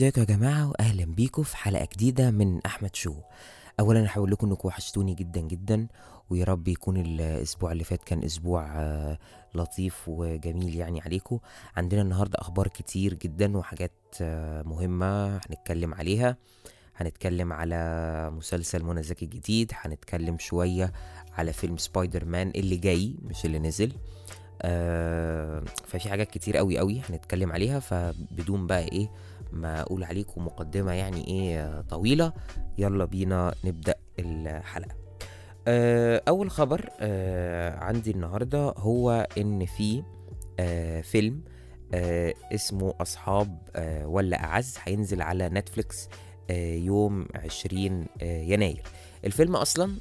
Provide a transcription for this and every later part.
ازيكم يا جماعة واهلا بيكم في حلقة جديدة من أحمد Show. اولا هقول لكم انكم وحشتوني جدا جدا ويا رب يكون الأسبوع اللي فات كان أسبوع آه، لطيف وجميل يعني عليكم. عندنا النهاردة أخبار كتير جدا وحاجات آه، مهمة هنتكلم عليها. هنتكلم على مسلسل منى زكي الجديد هنتكلم شوية على فيلم سبايدر مان اللي جاي مش اللي نزل. آه ففي حاجات كتير قوي قوي هنتكلم عليها فبدون بقى إيه ما أقول عليكم مقدمة يعني إيه طويلة. يلا بينا نبدأ الحلقة. آه أول خبر آه عندي النهاردة هو إن في آه فيلم اسمه أصحاب ولا أعز هينزل على Netflix يوم 20 آه يناير. الفيلم أصلا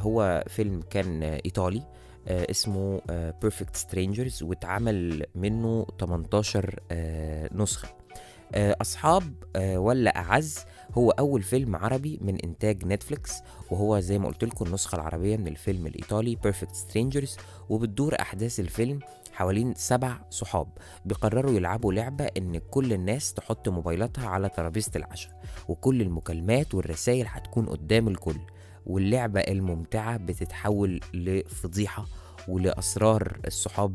هو فيلم كان إيطالي اسمه Perfect Strangers واتعمل منه 18 آه نسخة. آه أصحاب آه ولا أعز. هو أول فيلم عربي من إنتاج Netflix وهو زي ما قلت لكم النسخة العربية من الفيلم الإيطالي Perfect Strangers وبتدور أحداث الفيلم حوالين سبع صحاب. بيقرروا يلعبوا لعبة إن كل الناس تحط موبايلاتها على ترابيزة العشاء وكل المكالمات والرسائل هتكون قدام الكل. واللعبة الممتعة بتتحول لفضيحة ولأسرار الصحاب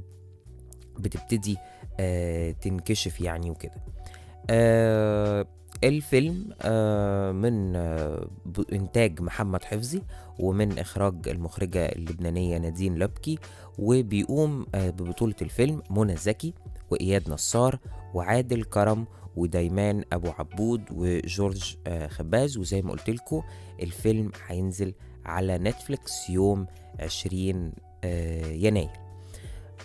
بتبتدي آه تنكشف يعني وكده. آه الفيلم آه من آه إنتاج محمد حفظي ومن إخراج المخرجة اللبنانية نادين لبكي وبيقوم آه ببطولة الفيلم منى زكي وإياد نصار وعادل كرم ودايمان أبو عبود وجورج آه خباز. وزي ما قلت لكم الفيلم هينزل على نتفليكس يوم 20 آه، يناير.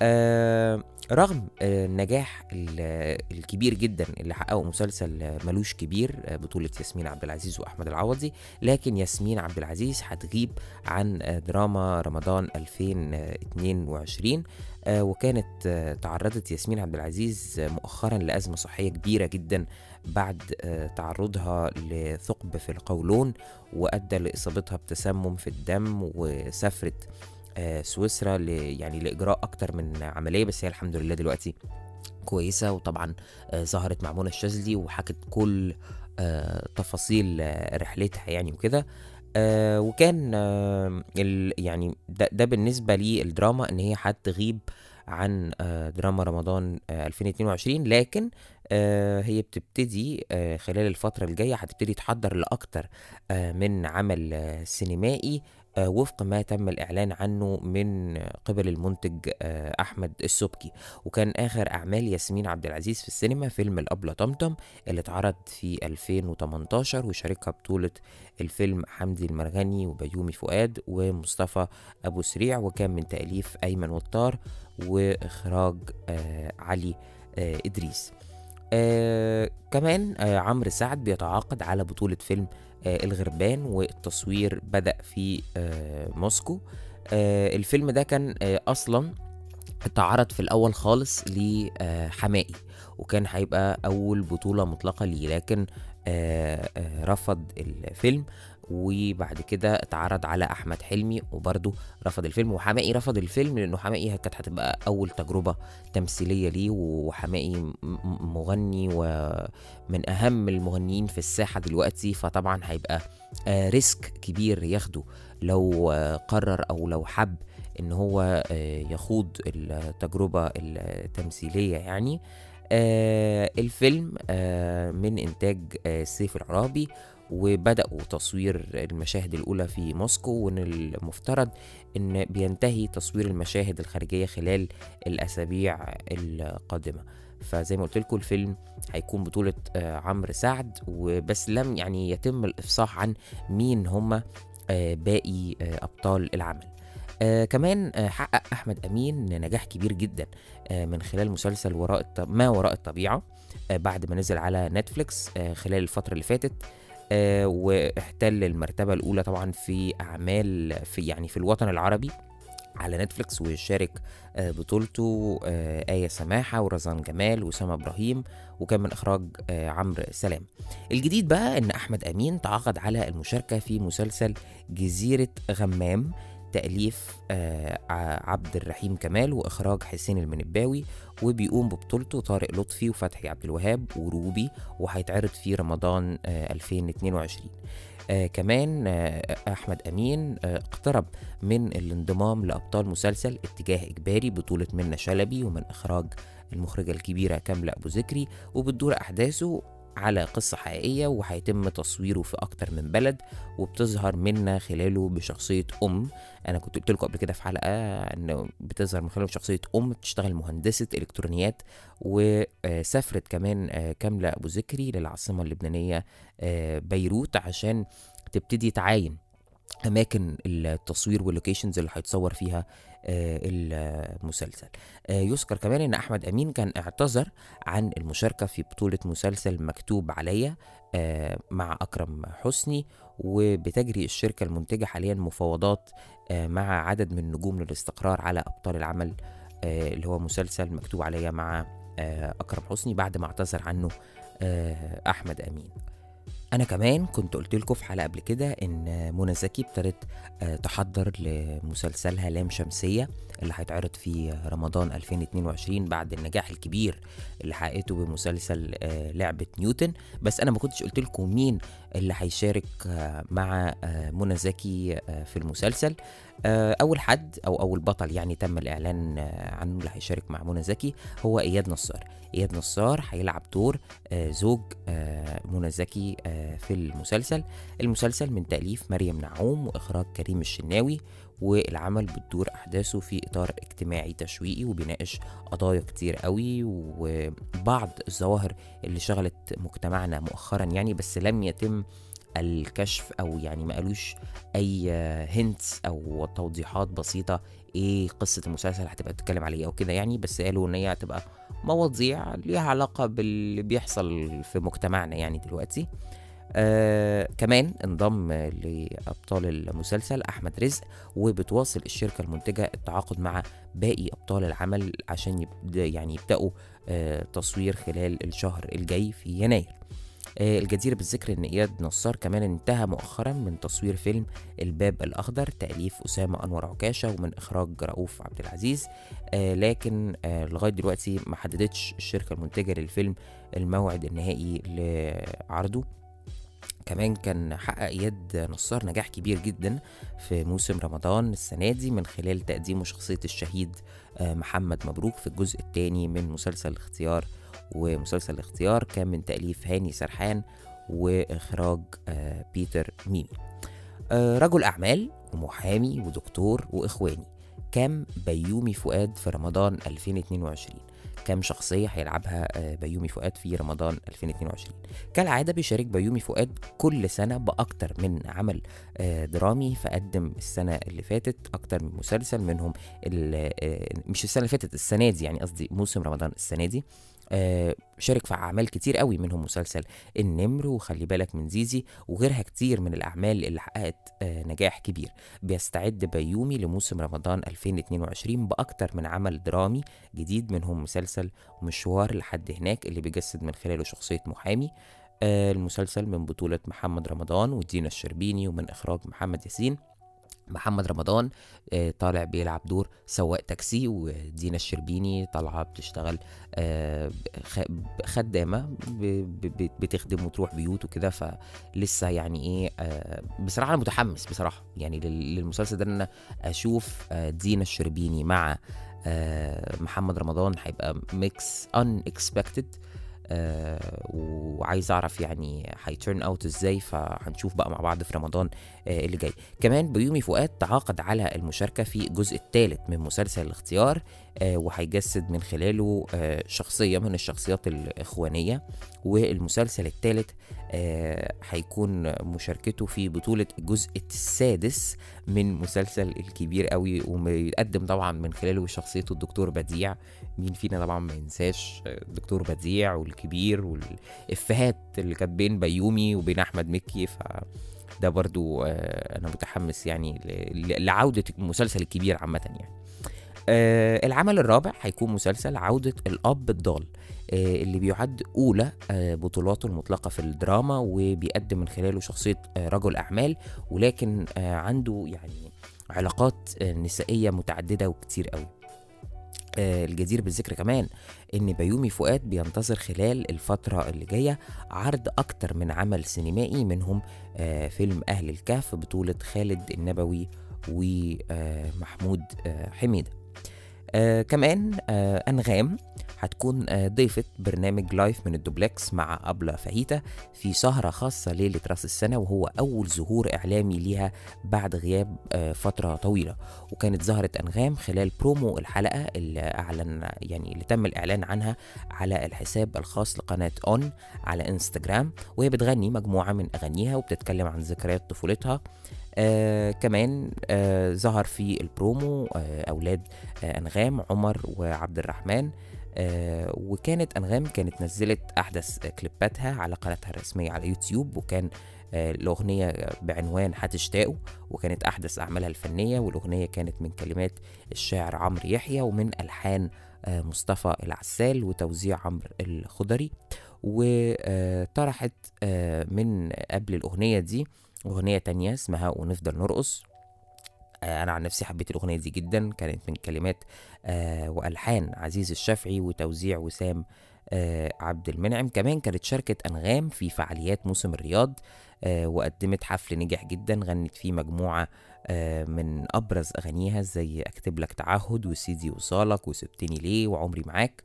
آه، رغم آه، النجاح ال- الكبير جدا اللي حققه مسلسل ملوش كبير آه، بطولة ياسمين عبد العزيز وأحمد العوضي لكن ياسمين عبد العزيز هتغيب عن دراما رمضان 2022 آه، وكانت تعرضت ياسمين عبد العزيز مؤخرا لأزمة صحية كبيرة جدا بعد تعرضها لثقب في القولون وأدى لإصابتها بتسمم في الدم وسافرت سويسرا ل يعني لإجراء أكتر من عملية بس هي الحمد لله دلوقتي كويسة وطبعا آه، ظهرت مع منى الشاذلي وحكت كل آه، تفاصيل آه، رحلتها يعني وكده. آه، وكان آه، يعني ده, ده بالنسبة للدراما إن هي هتغيب عن آه، دراما رمضان آه، 2022 لكن آه، هي بتبتدي آه، خلال الفترة الجاية هتبتدي تحضر لأكتر آه، من عمل آه، سينمائي آه، وفق ما تم الإعلان عنه من قبل المنتج آه، أحمد السبكي. وكان آخر أعمال ياسمين عبد العزيز في السينما فيلم الأبلة طمطم اللي اتعرض في 2018 وشاركها بطولة الفيلم حمدي المرغني وبيومي فؤاد ومصطفى أبو سريع وكان من تأليف أيمن وطار وإخراج آه، علي آه، إدريس. آه كمان آه عمرو سعد بيتعاقد على بطولة فيلم آه الغربان والتصوير بدأ في آه موسكو. آه الفيلم ده كان آه أصلا اتعرض في الأول خالص لحمائي وكان هيبقى أول بطولة مطلقة ليه لكن آه آه رفض الفيلم. وبعد كده اتعرض على أحمد حلمي وبرضه رفض الفيلم. وحمائي رفض الفيلم لأنه حمائي كانت هتبقى أول تجربة تمثيلية ليه وحماقي مغني ومن أهم المغنيين في الساحة دلوقتي. فطبعا هيبقى آه، risk كبير ياخده لو آه، قرر أو لو حب إن هو آه، يخوض التجربة التمثيلية يعني. الفيلم من إنتاج آه، سيف العرابي وبدأوا تصوير المشاهد الأولى في موسكو وإن المفترض إن بينتهي تصوير المشاهد الخارجية خلال الأسابيع القادمة. فزي ما قلت لكم الفيلم هيكون بطولة آه، عمرو سعد وبس لم يعني يتم الإفصاح عن مين هم آه، باقي آه، أبطال العمل. آه كمان آه حقق أحمد أمين نجاح كبير جدا آه من خلال مسلسل وراء الط... ما وراء الطبيعة آه بعد ما نزل على نتفليكس آه خلال الفترة اللي فاتت. واحتل المرتبة الأولى طبعا في أعمال في يعني في الوطن العربي على نتفليكس وشارك آه، بطولته آه، آية سماحة ورزان جمال وسام إبراهيم وكان من إخراج آه، عمرو سلام. الجديد بقى إن أحمد أمين تعاقد على المشاركة في مسلسل جزيرة غمام تأليف آه، عبد الرحيم كمال وإخراج حسين المنباوي وبيقوم ببطولته طارق لطفي وفتحي عبد الوهاب وروبي وهيتعرض في رمضان آه، 2022 آه كمان آه أحمد أمين آه اقترب من الانضمام لأبطال مسلسل اتجاه إجباري بطولة منة شلبي ومن إخراج المخرجة الكبيرة كاملة أبو ذكري وبتدور أحداثه على قصة حقيقية وهيتم تصويره في أكتر من بلد وبتظهر منا خلاله بشخصية أم. أنا كنت قلت لكم قبل كده في حلقة إنه بتظهر من خلاله بشخصية أم بتشتغل مهندسة إلكترونيات وسافرت كمان آه، كاملة أبو ذكري للعاصمة اللبنانية آه، بيروت عشان تبتدي تعاين أماكن التصوير واللوكيشنز اللي هيتصور فيها المسلسل. آه، يذكر كمان إن أحمد أمين كان اعتذر عن المشاركة في بطولة مسلسل مكتوب عليا آه، مع أكرم حسني وبتجري الشركة المنتجة حاليا مفاوضات آه، مع عدد من النجوم للاستقرار على أبطال العمل آه، اللي هو مسلسل مكتوب عليا مع آه، أكرم حسني بعد ما اعتذر عنه آه، أحمد أمين. أنا كمان كنت قلت لكم في حلقة قبل كده إن منى زكي ابتدت آه، تحضر لمسلسلها لام شمسية اللي هيتعرض في رمضان 2022 بعد النجاح الكبير اللي حققته بمسلسل آه، لعبة نيوتن. بس أنا ما كنتش قلت لكم مين اللي هيشارك آه، مع آه، منى زكي آه، في المسلسل. أول حد أو أول بطل يعني تم الإعلان عنه اللي هيشارك مع منى زكي هو إياد نصار. إياد نصار هيلعب دور زوج منى زكي في المسلسل. المسلسل من تأليف مريم نعوم وإخراج كريم الشناوي. والعمل بتدور أحداثه في إطار اجتماعي تشويقي وبيناقش قضايا كتير قوي وبعض الظواهر اللي شغلت مجتمعنا مؤخرا يعني بس لم يتم الكشف أو يعني ما قالوش أي هنتس أو توضيحات بسيطة إيه قصة المسلسل هتبقى بتتكلم عليه أو كده يعني بس قالوا إن هي هتبقى مواضيع ليها علاقة باللي بيحصل في مجتمعنا يعني دلوقتي. آه كمان انضم لأبطال المسلسل أحمد رزق وبتواصل الشركة المنتجة التعاقد مع باقي أبطال العمل عشان يبدأ يعني يبدأوا آه تصوير خلال الشهر الجاي في يناير. آه، الجدير بالذكر إن إياد نصار كمان انتهى مؤخرا من تصوير فيلم الباب الأخضر تأليف أسامة أنور عكاشة ومن إخراج رؤوف عبد العزيز. لكن لغاية دلوقتي ما حددتش الشركة المنتجة للفيلم الموعد النهائي لعرضه. كمان كان حقق اياد نصار نجاح كبير جدا في موسم رمضان السنة دي من خلال تقديمه شخصية الشهيد آه، محمد مبروك في الجزء الثاني من مسلسل الاختيار. ومسلسل الاختيار كان من تأليف هاني سرحان وإخراج آه، بيتر ميمي. آه، رجل أعمال ومحامي ودكتور وإخواني. كم بيومي فؤاد في رمضان 2022 كم شخصية هيلعبها آه، بيومي فؤاد في رمضان 2022 كالعادة بيشارك بيومي فؤاد كل سنة بأكتر من عمل آه، درامي فقدم السنة اللي فاتت أكتر من مسلسل منهم آه، مش السنة اللي فاتت السنة دي يعني قصدي موسم رمضان السنة دي. آه، شارك في أعمال كتير قوي منهم مسلسل النمر وخلي بالك من زيزي وغيرها كتير من الأعمال اللي حققت آه، نجاح كبير. بيستعد بيومي لموسم رمضان 2022 بأكتر من عمل درامي جديد منهم مسلسل مشوار لحد هناك اللي بيجسد من خلاله شخصية محامي. آه، المسلسل من بطولة محمد رمضان ودينا الشربيني ومن إخراج محمد ياسين. محمد رمضان آه، طالع بيلعب دور سواق تاكسي ودينا الشربيني طالعة بتشتغل آه، خدامة بتخدم وتروح بيوت وكده فلسه يعني إيه آه، بصراحة أنا متحمس بصراحة يعني لل- للمسلسل ده إن أنا أشوف دينا الشربيني مع محمد رمضان هيبقى mix unexpected وعايز أعرف يعني هي turn out إزاي فهنشوف بقى مع بعض في رمضان آه، اللي جاي. كمان بيومي فؤاد تعاقد على المشاركة في الجزء الثالث من مسلسل الاختيار آه، وهيجسد من خلاله آه، شخصية من الشخصيات الإخوانية والمسلسل الثالث آه، هيكون مشاركته في بطولة الجزء السادس من مسلسل الكبير قوي ويقدم طبعا من خلاله شخصيته الدكتور بديع. مين فينا طبعا ما ينساش آه، الدكتور بديع والكبير والإفيهات اللي كانت بين بيومي وبين أحمد مكي. ف ده برضو آه، أنا متحمس يعني لعودة المسلسل الكبير عامة يعني. آه، العمل الرابع هيكون مسلسل عودة الأب الضال آه، اللي بيعد أولى آه، بطولاته المطلقة في الدراما وبيقدم من خلاله شخصية آه، رجل أعمال ولكن آه، عنده يعني علاقات آه، نسائية متعددة وكتير قوي. آه، الجدير بالذكر كمان إن بيومي فؤاد بينتظر خلال الفترة اللي جاية عرض أكتر من عمل سينمائي منهم آه، فيلم أهل الكهف بطولة خالد النبوي ومحمود حميدة. آه كمان آه أنغام هتكون آه ضيفة برنامج Live من الدوبلكس مع أبلة فاهيتا في سهرة خاصة ليلة رأس السنة وهو أول ظهور إعلامي ليها بعد غياب آه فترة طويلة. وكانت ظهرت أنغام خلال برومو الحلقة اللي أعلن يعني اللي تم الإعلان عنها على الحساب الخاص لقناة أون على انستجرام وهي بتغني مجموعة من أغانيها وبتتكلم عن ذكريات طفولتها. آه كمان آه ظهر في البرومو آه أولاد آه أنغام عمر وعبد الرحمن آه وكانت أنغام كانت نزلت أحدث كليباتها على قناتها الرسمية على يوتيوب وكان آه الأغنية بعنوان هتشتاقوا وكانت أحدث أعمالها الفنية والأغنية كانت من كلمات الشاعر عمرو يحيى ومن ألحان آه مصطفى العسال وتوزيع عمرو الخضري. وطرحت آه من قبل الأغنية دي أغنية تانية اسمها ونفضل نرقص. آه، أنا عن نفسي حبيت الأغنية دي جدا كانت من كلمات آه وألحان عزيز الشافعي وتوزيع وسام آه عبد المنعم. كمان كانت شاركة أنغام في فعاليات موسم الرياض وقدمت حفل نجح جدا غنت فيه مجموعة آه من أبرز أغانيها زي أكتب لك تعهد وسيدي وصالك وسبتني ليه وعمري معاك.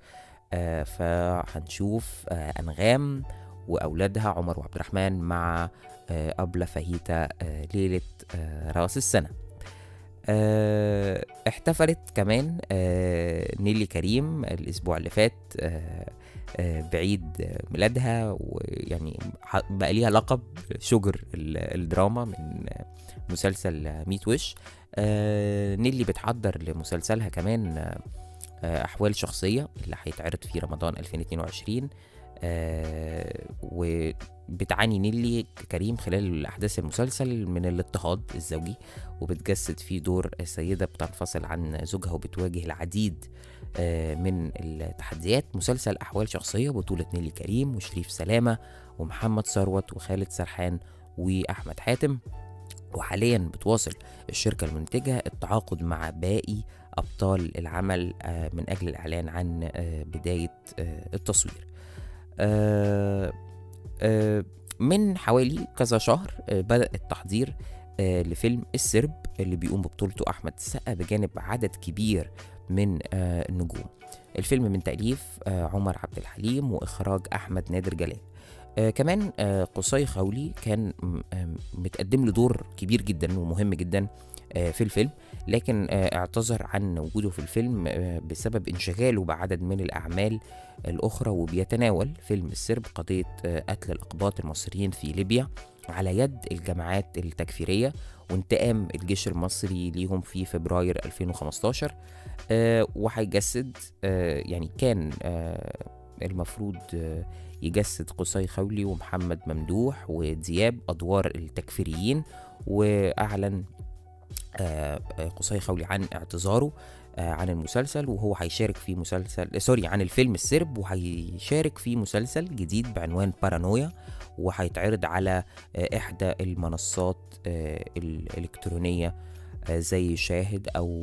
فهنشوف أنغام وأولادها عمر وعبد الرحمن مع أبلة فاهيتا آه ليلة آه رأس السنة. آه احتفلت كمان آه نيلي كريم الأسبوع اللي فات آه آه بعيد ميلادها ويعني بقى ليها لقب شجر الدراما من مسلسل ميت وش. آه نيلي بتحضر لمسلسلها كمان آه أحوال شخصية اللي هيتعرض في رمضان 2022 آه وبتعاني نيلي كريم خلال أحداث المسلسل من الاضطهاد الزوجي وبتجسد فيه دور سيدة بتنفصل عن زوجها وبتواجه العديد آه من التحديات. مسلسل أحوال شخصية بطولة نيلي كريم وشريف سلامة ومحمد ثروت وخالد سرحان وأحمد حاتم. وحاليا بتواصل الشركة المنتجة التعاقد مع باقي أبطال العمل آه من أجل الإعلان عن بداية التصوير. آه آه من حوالي كذا شهر آه بدأ التحضير لفيلم السرب اللي بيقوم ببطولته أحمد السقا بجانب عدد كبير من النجوم. الفيلم من تأليف عمر عبد الحليم وإخراج أحمد نادر جلال. آه كمان آه قصي خولي كان آه متقدم له دور كبير جدا ومهم جدا. آه في الفيلم لكن آه اعتذر عن وجوده في الفيلم آه بسبب انشغاله بعدد من الأعمال الأخرى وبيتناول فيلم السرب قضية آه قتل الأقباط المصريين في ليبيا على يد الجماعات التكفيرية وانتقام الجيش المصري ليهم في فبراير 2015 آه وهيجسد آه يعني كان آه المفروض آه يجسد قصي خولي ومحمد ممدوح ودياب أدوار التكفيريين وأعلن قصي خولي عن اعتذاره عن المسلسل وهو هيشارك في مسلسل سوري عن الفيلم السرب وهيشارك في مسلسل جديد بعنوان بارانويا وهيتعرض على إحدى المنصات الإلكترونية زي شاهد أو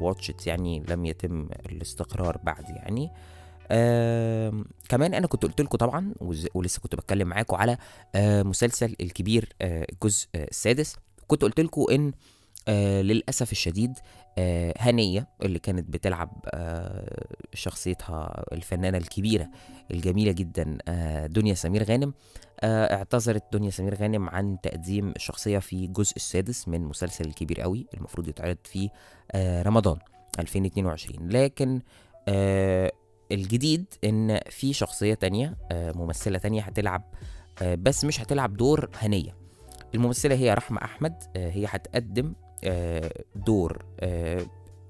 واتشت يعني لم يتم الاستقرار بعد يعني. آه كمان أنا كنت قلت لكم طبعا ولسه كنت بتكلم معاكم على آه مسلسل الكبير آه الجزء آه السادس. كنت قلت لكم إن آه للأسف الشديد آه هنية اللي كانت بتلعب آه شخصيتها الفنانة الكبيرة الجميلة جدا آه دنيا سمير غانم. آه اعتذرت دنيا سمير غانم عن تقديم الشخصيه في الجزء السادس من مسلسل الكبير قوي المفروض يتعرض في آه رمضان 2022 لكن آه الجديد إن في شخصية تانية ممثلة تانية هتلعب بس مش هتلعب دور هنية. الممثلة هي رحمة أحمد هي هتقدم دور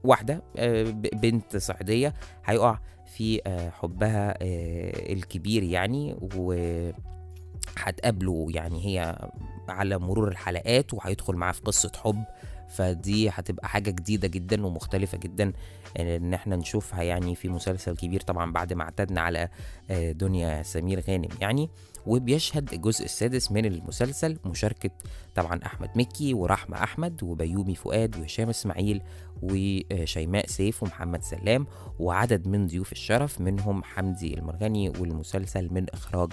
واحدة بنت صعيدية هيقع في حبها الكبير يعني و هتقابله يعني هي على مرور الحلقات وهيدخل معاه في قصة حب فدي هتبقى حاجة جديدة جدا ومختلفة جدا إن إحنا نشوفها يعني في مسلسل كبير طبعا بعد ما اعتدنا على دنيا سمير غانم يعني. وبيشهد الجزء السادس من المسلسل مشاركة طبعا أحمد مكي ورحمة أحمد وبيومي فؤاد وهشام إسماعيل وشيماء سيف ومحمد سلام وعدد من ضيوف الشرف منهم حمدي المرغني والمسلسل من إخراج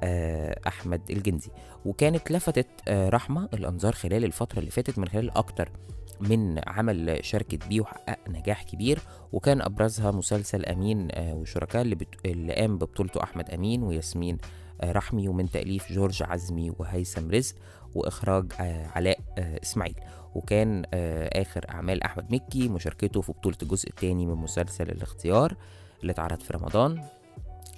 آه، أحمد الجندي. وكانت لفتت آه، رحمة الأنظار خلال الفترة اللي فاتت من خلال أكتر من عمل شاركت بيه وحقق نجاح كبير وكان أبرزها مسلسل أمين آه، وشركاء اللي, بت... اللي قام ببطولته أحمد أمين وياسمين آه، رحمي ومن تأليف جورج عزمي وهيثم رزق وإخراج آه، علاء إسماعيل. وكان آخر أعمال أحمد مكي مشاركته في بطولة الجزء الثاني من مسلسل الاختيار اللي اتعرض في رمضان.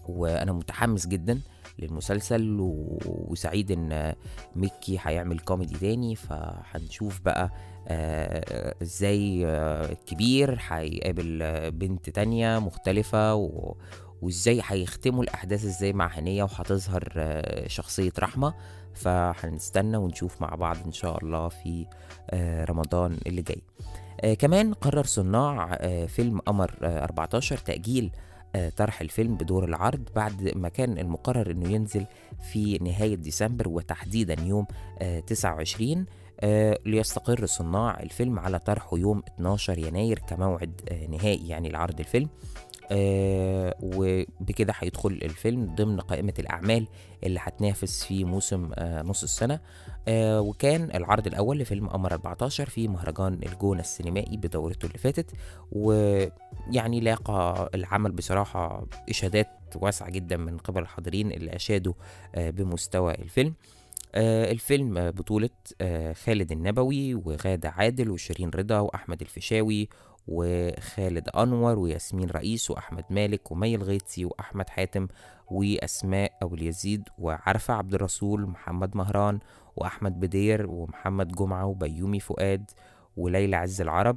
وأنا متحمس جدا للمسلسل. وسعيد إن ميكي هيعمل كوميدي تاني فهنشوف بقى آه، إزاي آه، الكبير هيقابل آه، بنت تانية مختلفة و... وإزاي هيختموا الأحداث إزاي مع هنية وهتظهر آه، شخصية رحمة فهنستنى ونشوف مع بعض إن شاء الله في آه، رمضان اللي جاي آه، كمان قرر صناع آه، فيلم قمر آه، 14 تأجيل آه، طرح الفيلم بدور العرض بعد ما كان المقرر إنه ينزل في نهاية ديسمبر وتحديدا يوم آه، 29 آه، ليستقر صناع الفيلم على طرحه يوم 12 يناير كموعد آه، نهائي يعني لعرض الفيلم. آه، وبكده هيدخل الفيلم ضمن قائمة الأعمال اللي هتنافس في موسم آه، نص السنة. آه، وكان العرض الأول لفيلم قمر 14 في مهرجان الجونة السينمائي بدورته اللي فاتت. ويعني لاقى العمل بصراحة إشادات واسعة جدا من قبل الحاضرين اللي أشادوا آه، بمستوى الفيلم. آه، الفيلم بطولة آه، خالد النبوي وغادة عادل وشيرين رضا وأحمد الفيشاوي وخالد أنور وياسمين رئيس وأحمد مالك ومي الغيطي وأحمد حاتم وأسماء أبو اليزيد وعرفة عبد الرسول ومحمد مهران وأحمد بدير ومحمد جمعة وبيومي فؤاد وليلى عز العرب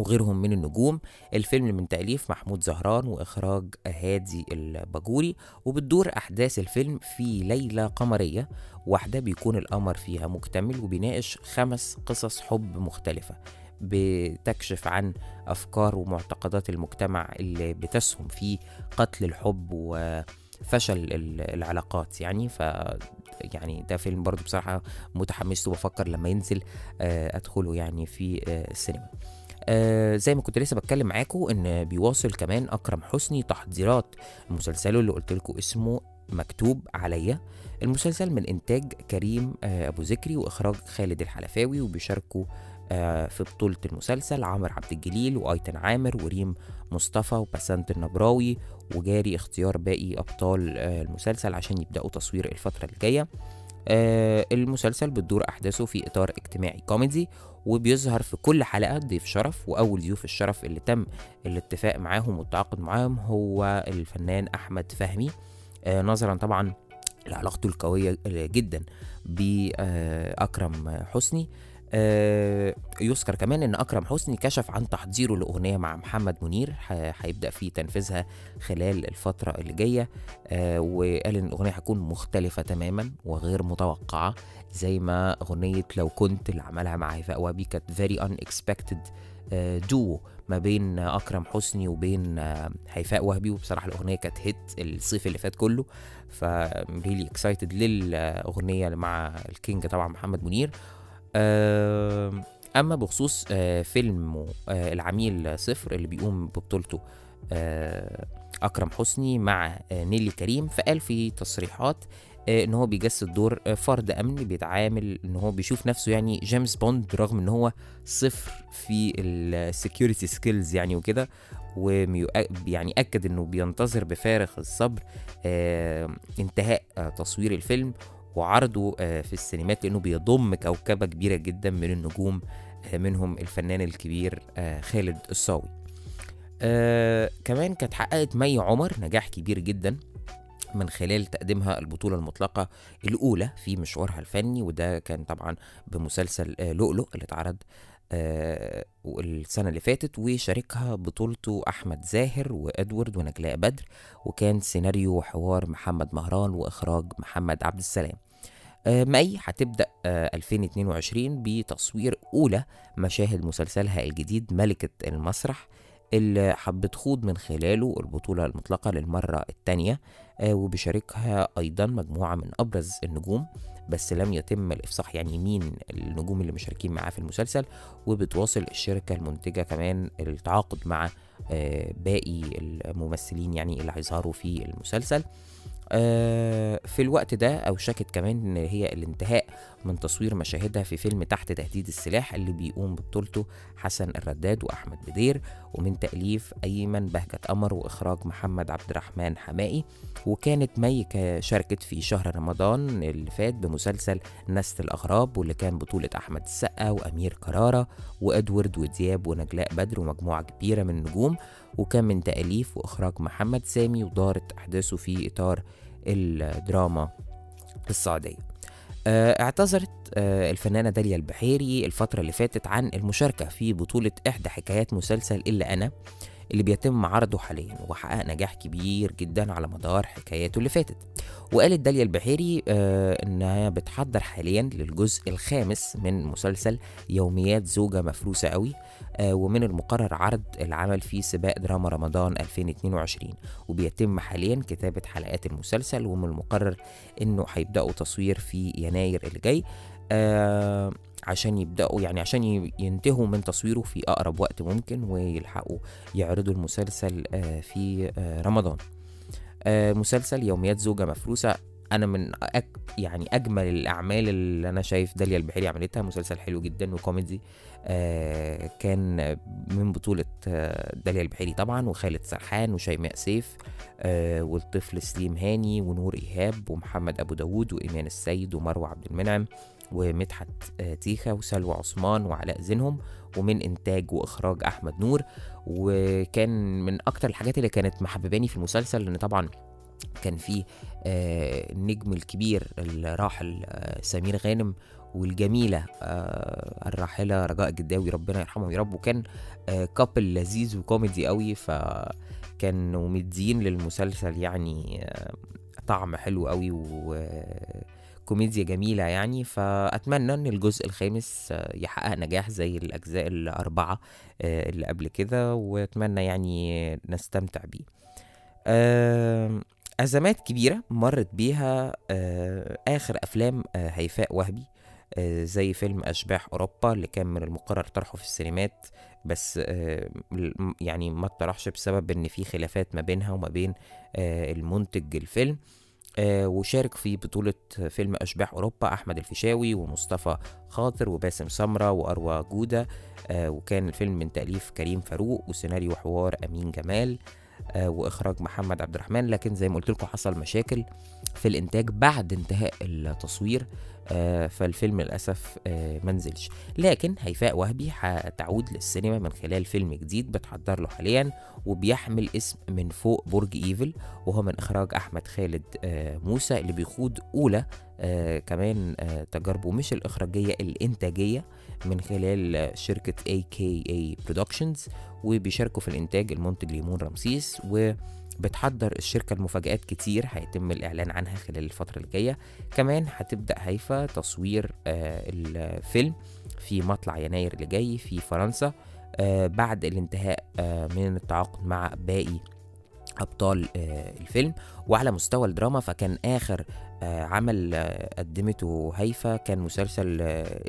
وغيرهم من النجوم. الفيلم من تأليف محمود زهران وإخراج هادي الباجوري وبتدور أحداث الفيلم في ليلة قمرية واحدة بيكون القمر فيها مكتمل وبيناقش خمس قصص حب مختلفة. بتكشف عن أفكار ومعتقدات المجتمع اللي بتسهم في قتل الحب وفشل ال- العلاقات يعني ف يعني ده فيلم برضو بصراحة متحمس وبفكر لما ينزل آه، أدخله يعني في آه، السينما. آه زي ما كنت لسه بتكلم معاكم إن بيواصل كمان أكرم حسني تحضيرات مسلسله اللي قلت لكم اسمه مكتوب عليا. المسلسل من إنتاج كريم آه أبو ذكري وإخراج خالد الحلفاوي وبيشاركوا في بطولة المسلسل عمرو عبد الجليل وأيتن عامر وريم مصطفى وبسنت النبراوي وجاري اختيار باقي أبطال آه المسلسل عشان يبدأوا تصوير الفترة اللي جاية. آه المسلسل بتدور أحداثه في إطار اجتماعي كوميدي وبيظهر في كل حلقة ضيف شرف وأول ضيوف الشرف اللي تم الاتفاق معاهم والتعاقد معاهم هو الفنان أحمد فهمي. آه نظرا طبعا لعلاقته القوية جدا بأكرم حسني. آه، يذكر كمان إن أكرم حسني كشف عن تحضيره لأغنية مع محمد منير هيبدأ في تنفيذها خلال الفترة اللي جاية. آه، وقال إن الأغنية هتكون مختلفة تماما وغير متوقعة زي ما أغنية لو كنت اللي عملها مع هيفاء وهبي كانت very unexpected duo ما بين أكرم حسني وبين آه، هيفاء وهبي. وبصراحة الأغنية كانت hit الصيف اللي فات كله ف really excited للأغنية مع ال King طبعا محمد منير. أما بخصوص آه، فيلم آه، العميل صفر اللي بيقوم ببطولته آه، أكرم حسني مع آه، نيلي كريم فقال في تصريحات آه، إن هو بيجسد دور آه، فرد امن بيتعامل إن هو بيشوف نفسه يعني جيمس بوند رغم إن هو صفر في ال security skills يعني وكده ويعني أكد إنه بينتظر بفارغ الصبر آه، انتهاء آه، تصوير الفيلم. وعرضه آه، في السينمات لأنه بيضم كوكبة كبيرة جدا من النجوم آه، منهم الفنان الكبير آه، خالد الصاوي. كمان كانت حققت مي عمر نجاح كبير جدا من خلال تقديمها البطولة المطلقة الأولى في مشوارها الفني وده كان طبعا بمسلسل لؤلؤ اللي اتعرض السنة اللي فاتت وشاركها بطولته أحمد زاهر وإدوارد ونجلاء بدر وكان سيناريو وحوار محمد مهران وإخراج محمد عبد السلام. آه، مي هتبدأ آه، 2022 بتصوير أولى مشاهد مسلسلها الجديد ملكة المسرح. اللي بتخوض من خلاله البطولة المطلقة للمرة الثانية وبيشاركها أيضا مجموعة من أبرز النجوم بس لم يتم الإفصاح يعني مين النجوم اللي مشاركين معاه في المسلسل وبتواصل الشركة المنتجة كمان التعاقد مع آه، باقي الممثلين يعني اللي هيظهروا في المسلسل. آه، في الوقت ده أوشكت كمان إن هي الانتهاء من تصوير مشاهدها في فيلم تحت تهديد السلاح اللي بيقوم ببطولته حسن الرداد وأحمد بدير ومن تأليف أيمن بهجت قمر وإخراج محمد عبد الرحمن حمائي وكانت مي شاركت في شهر رمضان اللي فات بمسلسل نسل الأغراب واللي كان بطولة أحمد السقا وأمير كرارة وإدوارد ودياب ونجلاء بدر ومجموعة كبيرة من النجوم. وكان من تأليف وإخراج محمد سامي ودارت أحداثه في إطار الدراما السعودية. اعتذرت آه، الفنانة داليا البحيري الفترة اللي فاتت عن المشاركة في بطولة إحدى حكايات مسلسل إلا أنا. اللي بيتم عرضه حاليا وحقق نجاح كبير جدا على مدار حكاياته اللي فاتت. وقالت داليا البحيري آه إنها بتحضر حاليا للجزء الخامس من مسلسل يوميات زوجة مفروسة قوي آه ومن المقرر عرض العمل في سباق دراما رمضان 2022 وبيتم حاليا كتابة حلقات المسلسل ومن المقرر إنه هيبدأوا تصوير في يناير اللي جاي. آه عشان يبدأوا يعني عشان ينتهوا من تصويره في أقرب وقت ممكن ويلحقوا يعرضوا المسلسل آه، في آه، رمضان. آه، مسلسل يوميات زوجة مفروسة. أنا من أك يعني أجمل الأعمال اللي أنا شايف داليا البحيري عملتها. مسلسل حلو جدا وكوميدي. كان من بطولة داليا البحيري طبعا وخالد سرحان وشيماء سيف والطفل سليم هاني ونور إيهاب ومحمد أبو داوود وإيمان السيد ومروة عبد المنعم. ومدحت آه، تيخة وسلوى عثمان وعلاء زينهم ومن إنتاج وإخراج أحمد نور. وكان من أكتر الحاجات اللي كانت محبباني في المسلسل لأن طبعا كان في آه، النجم الكبير الراحل آه، سمير غانم والجميلة الراحلة رجاء الجداوي ربنا يرحمه يا رب. وكان كابل لذيذ وكوميدي قوي فكانوا مدين للمسلسل يعني طعم حلو قوي و كوميديا جميلة يعني فأتمنى إن الجزء الخامس يحقق نجاح زي الأجزاء الأربعة آه، اللي قبل كده وأتمنى يعني نستمتع بيه. أزمات كبيرة مرت بيها آه، آخر أفلام آه، هيفاء وهبي زي فيلم أشباح أوروبا اللي كان من المقرر طرحه في السينمات بس يعني ما اتطرحش بسبب إن في خلافات ما بينها وما بين المنتج الفيلم. وشارك في بطولة فيلم أشباح أوروبا أحمد الفيشاوي ومصطفى خاطر وباسم سمرة وأروى جودة. آه وكان الفيلم من تأليف كريم فاروق وسيناريو وحوار أمين جمال. آه وإخراج محمد عبد الرحمن. لكن زي ما قلت لكم حصل مشاكل في الإنتاج بعد انتهاء التصوير آه فالفيلم للأسف آه منزلش لكن هيفاء وهبي هتعود للسينما من خلال فيلم جديد بتحضر له حاليا وبيحمل اسم من فوق برج إيفل وهو من إخراج أحمد خالد آه موسى اللي بيخوض أولى آه كمان آه تجاربه مش الإخراجية الإنتاجية. من خلال شركة AKA Productions وبيشاركوا في الإنتاج المنتج ليمون رمسيس وبتحضر الشركة المفاجآت كتير هيتم الإعلان عنها خلال الفترة الجاية. كمان هتبدأ هيفا تصوير آه الفيلم في مطلع يناير اللي جاي في فرنسا آه بعد الانتهاء آه من التعاقد مع باقي أبطال الفيلم. وعلى مستوى الدراما فكان آخر عمل قدمته هيفا كان مسلسل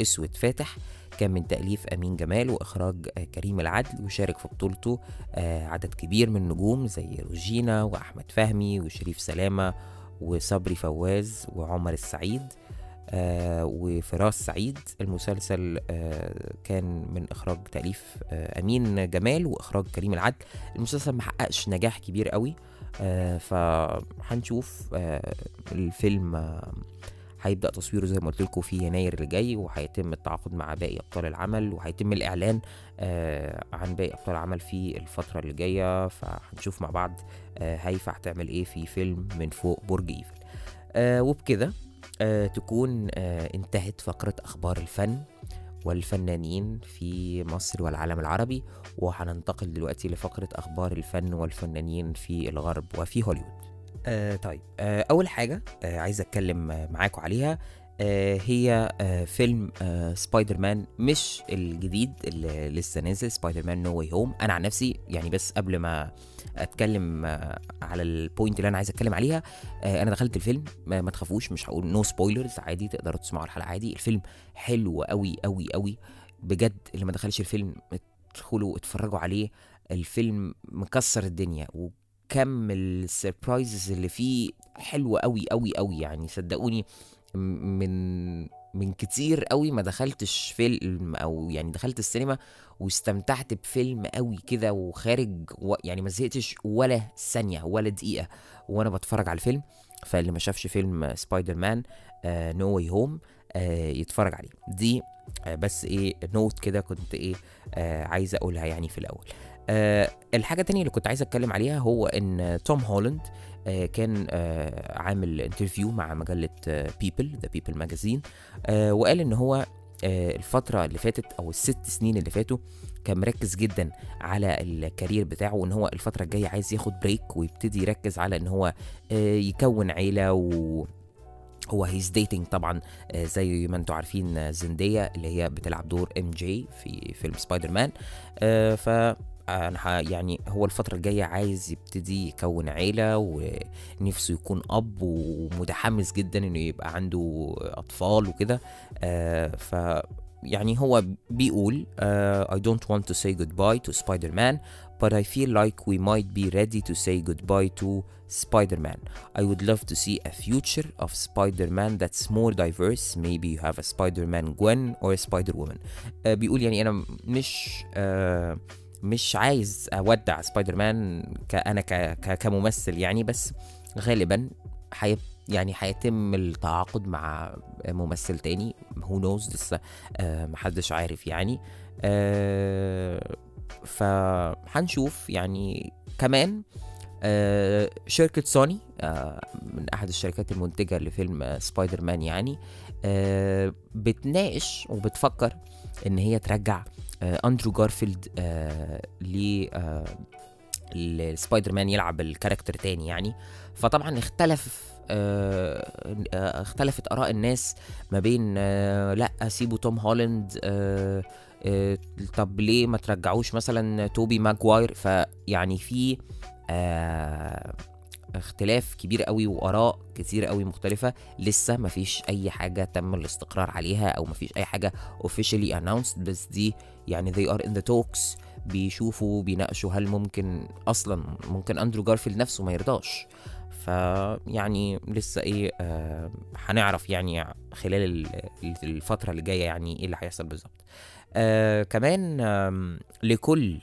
أسود فاتح. كان من تأليف أمين جمال وإخراج آه، كريم العدل وشارك في بطولته آه، عدد كبير من النجوم زي روجينا وأحمد فهمي وشريف سلامة وصبري فواز وعمر السعيد آه وفراس سعيد. المسلسل كان من إخراج تأليف أمين جمال وإخراج كريم العدل. المسلسل محققش نجاح كبير قوي فهنشوف الفيلم هيبدأ تصويره زي ما قلت لكم في يناير اللي جاي وهيتم التعاقد مع باقي أبطال العمل وهيتم الإعلان آه عن باقي أبطال العمل في الفترة اللي جاية. فهنشوف مع بعض آه هيفا هتعمل إيه في فيلم من فوق برج إيفل. آه وبكده آه تكون آه انتهت فقرة أخبار الفن والفنانين في مصر والعالم العربي. وهننتقل دلوقتي لفقرة أخبار الفن والفنانين في الغرب وفي هوليوود. آه طيب. آه أول حاجة آه عايز أتكلم معاكم عليها. آه هي آه فيلم آه سبايدر مان مش الجديد اللي لسه نازل Spider-Man: No Way Home أنا عن نفسي يعني بس قبل ما أتكلم آه على ال point اللي أنا عايز أتكلم عليها آه أنا دخلت الفيلم. ما, ما تخافوش مش هقول no spoilers عادي تقدروا تسمعوا الحلقة عادي. الفيلم حلو قوي قوي قوي بجد اللي ما دخلش الفيلم ادخلوا اتفرجوا عليه. الفيلم مكسر الدنيا وكم ال surprises اللي فيه حلوة قوي قوي قوي يعني صدقوني من من كتير قوي ما دخلتش فيلم أو يعني دخلت السينما واستمتعت بفيلم قوي كده وخارج و يعني ما زهقتش ولا ثانية ولا دقيقة وأنا بتفرج على الفيلم. فاللي ما شافش فيلم Spider-Man: No Way Home يتفرج عليه. دي آه بس إيه note كده كنت إيه آه عايز أقولها يعني في الأول. آه الحاجة التانية اللي كنت عايز أتكلم عليها هو إن توم هولاند آه كان آه عامل interview مع مجلة People the People Magazine وقال إن هو آه الفترة اللي فاتت أو الست سنين اللي فاتوا كان مركز جدا على ال career بتاعه وإن هو الفترة الجاية عايز ياخد break ويبتدي يركز على إن هو آه يكون عيلة و هو he's dating طبعا آه زي ما أنتم عارفين زندايا اللي هي بتلعب دور MJ في فيلم سبايدر مان ف أنا يعني هو الفترة الجاية عايز يبتدي يكون عيلة ونفسه يكون اب ومتحمس جدا انه يبقى عنده اطفال وكده ف يعني هو بيقول uh, I don't want to say goodbye to Spider-Man but I feel like we might be ready to say goodbye to Spider-Man. I would love to see a future of Spider-Man that's more diverse. Maybe you have a Spider-Man Gwen or a Spider-Woman. Uh, بيقول يعني أنا مش uh, مش عايز أودع سبايدر مان أنا كممثل يعني بس غالبا حيب يعني هيتم التعاقد مع ممثل تاني. هو نوز لسه آه محدش عارف يعني. آه فهنشوف يعني. كمان آه شركة سوني من أحد الشركات المنتجة لفيلم سبايدر مان يعني بتناقش وبتفكر إن هي ترجع آه أندرو جارفيلد آه ل آه السبايدر مان يلعب ال character تاني يعني. فطبعا اختلف آه آه اختلفت آراء الناس ما بين آه لا سيبوا توم هولاند آه آه طب ليه ما ترجعوش مثلا توبي ماجواير؟ فيعني في آه اختلاف كبير قوي وآراء كتير قوي مختلفة. لسه ما فيش أي حاجة تم الاستقرار عليها أو ما فيش أي حاجة officially announced بس دي يعني they are in the talks. بيشوفوا بيناقشوا هل ممكن أصلا ممكن أندرو جارفيلد نفسه ما يرضاش. فيعني لسه إيه آه هنعرف يعني خلال الفترة اللي جاية يعني إيه اللي هيحصل بالظبط. آه كمان آه لكل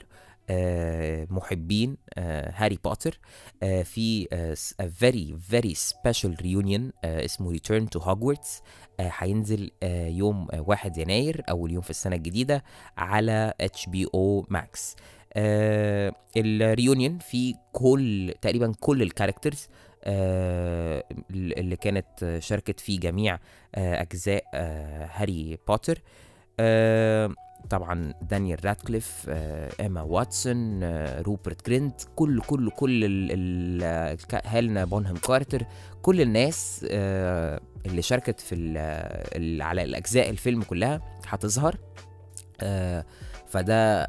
محبين آه هاري بوتر آه في آه a very very special reunion آه اسمه Return to Hogwarts هينزل آه يوم آه 1 يناير أول يوم في السنة الجديدة على Max آه ال reunion في كل تقريبا كل ال characters آه اللي كانت شاركت في جميع آه آه هاري بوتر. آه طبعا دانيال راتكليف آه إيما واتسون آه روبرت جرينت كل كل كل ال ال هيلينا بونهام كارتر كل الناس آه اللي شاركت في على الأجزاء الفيلم كلها هتظهر. فده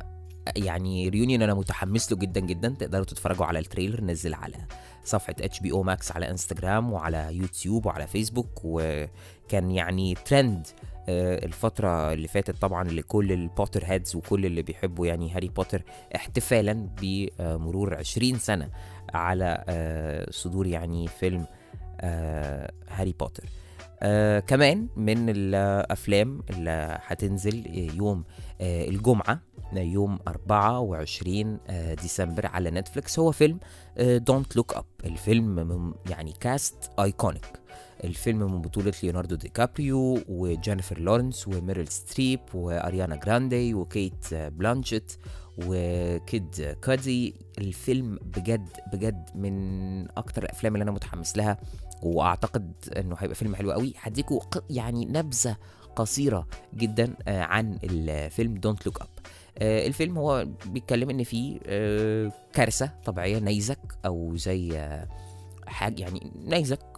يعني reunion أنا متحمس له جدا جدا. تقدروا تتفرجوا على ال trailer نزل على صفحة HBO Max على انستجرام وعلى يوتيوب وعلى فيسبوك وكان يعني ترند الفترة اللي فاتت طبعا لكل ال Potterheads وكل اللي بيحبوا يعني هاري بوتر احتفالا بمرور 20 سنة على صدور يعني فيلم هاري بوتر آه كمان من الأفلام اللي هتنزل يوم آه الجمعة يوم 24 آه ديسمبر على نتفليكس. هو فيلم Don't Look Up الفيلم يعني cast iconic الفيلم من بطولة ليوناردو دي كابريو وجينيفر لورنس وميريل ستريب وأريانا جراندي وكيت بلانشيت وكيد كادي. الفيلم بجد بجد من أكتر الأفلام اللي أنا متحمس لها وأعتقد إنه هيبقى فيلم حلو قوي. هديكوا يعني نبذة قصيرة جدا عن الفيلم Don't Look Up الفيلم هو بيتكلم إن في كارثة طبيعية نيزك أو زي حاجة يعني نيزك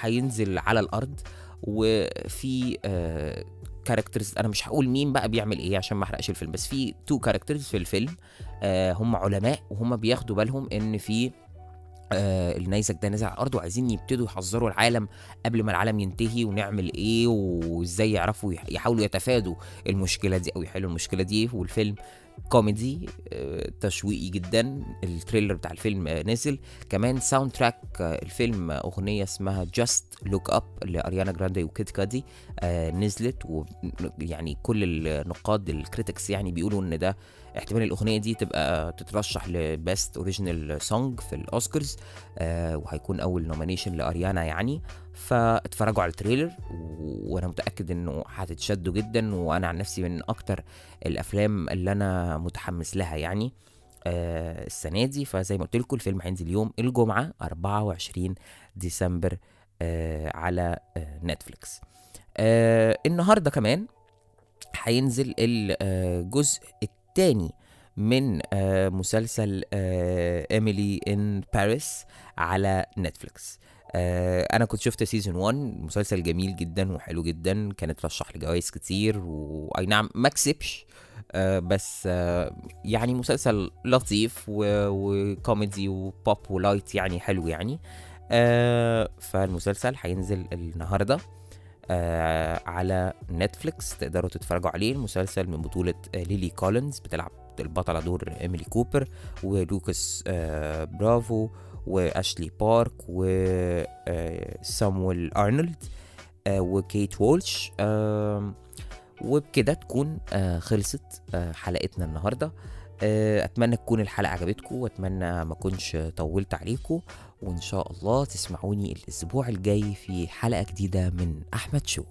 هينزل على الأرض وفي characters أنا مش هقول مين بقى بيعمل إيه عشان ما أحرقش الفيلم بس في two characters في الفيلم آه هم علماء وهم بياخدوا بالهم إن في آه النيزك ده نزل على الأرض وعايزين يبتدوا يحذروا العالم قبل ما العالم ينتهي ونعمل إيه وإزاي يعرفوا يح- يحاولوا يتفادوا المشكلة دي أو يحلوا المشكلة دي والفيلم كوميدي آه، تشويقي جدا. ال trailer بتاع الفيلم آه، نزل كمان soundtrack آه، الفيلم آه، أغنية اسمها Just Look Up لأريانا جراندي وكيد كادي نزلت. ويعني كل النقاد ال critics يعني بيقولوا إن ده احتمال الأغنية دي تبقى تترشح ل best original song في الأوسكارز آه وهيكون أول nomination لأريانا يعني. فاتفرجوا على ال trailer وأنا متأكد إنه هتتشدوا جدا. وأنا عن نفسي من أكتر الأفلام اللي أنا متحمس لها يعني آه السنة دي. فزي ما قلت لكم الفيلم هينزل يوم الجمعة 24 ديسمبر آه على آه نتفليكس. آه النهارده كمان هينزل الجزء الثاني من آه، مسلسل Emily in Paris على Netflix آه، أنا كنت شفت season 1 مسلسل جميل جدا وحلو جدا كانت رشح لجوائز كتير وأي نعم ما كسبش. آه، بس يعني مسلسل لطيف وكوميدي و pop و light يعني حلو يعني. فالمسلسل هينزل النهارده. آه على Netflix. تقدروا تتفرجوا عليه. المسلسل من بطولة آه ليلي كولينز بتلعب البطلة دور إيميلي كوبر ولوكاس آه برافو وأشلي بارك وسامويل أرنولد وكيت وولش. وبكده تكون خلصت حلقتنا النهارده. أتمنى تكون الحلقة عجبتكم وأتمنى ما أكونش طولت عليكم. وإن شاء الله تسمعوني الأسبوع الجاي في حلقة جديدة من أحمد شو.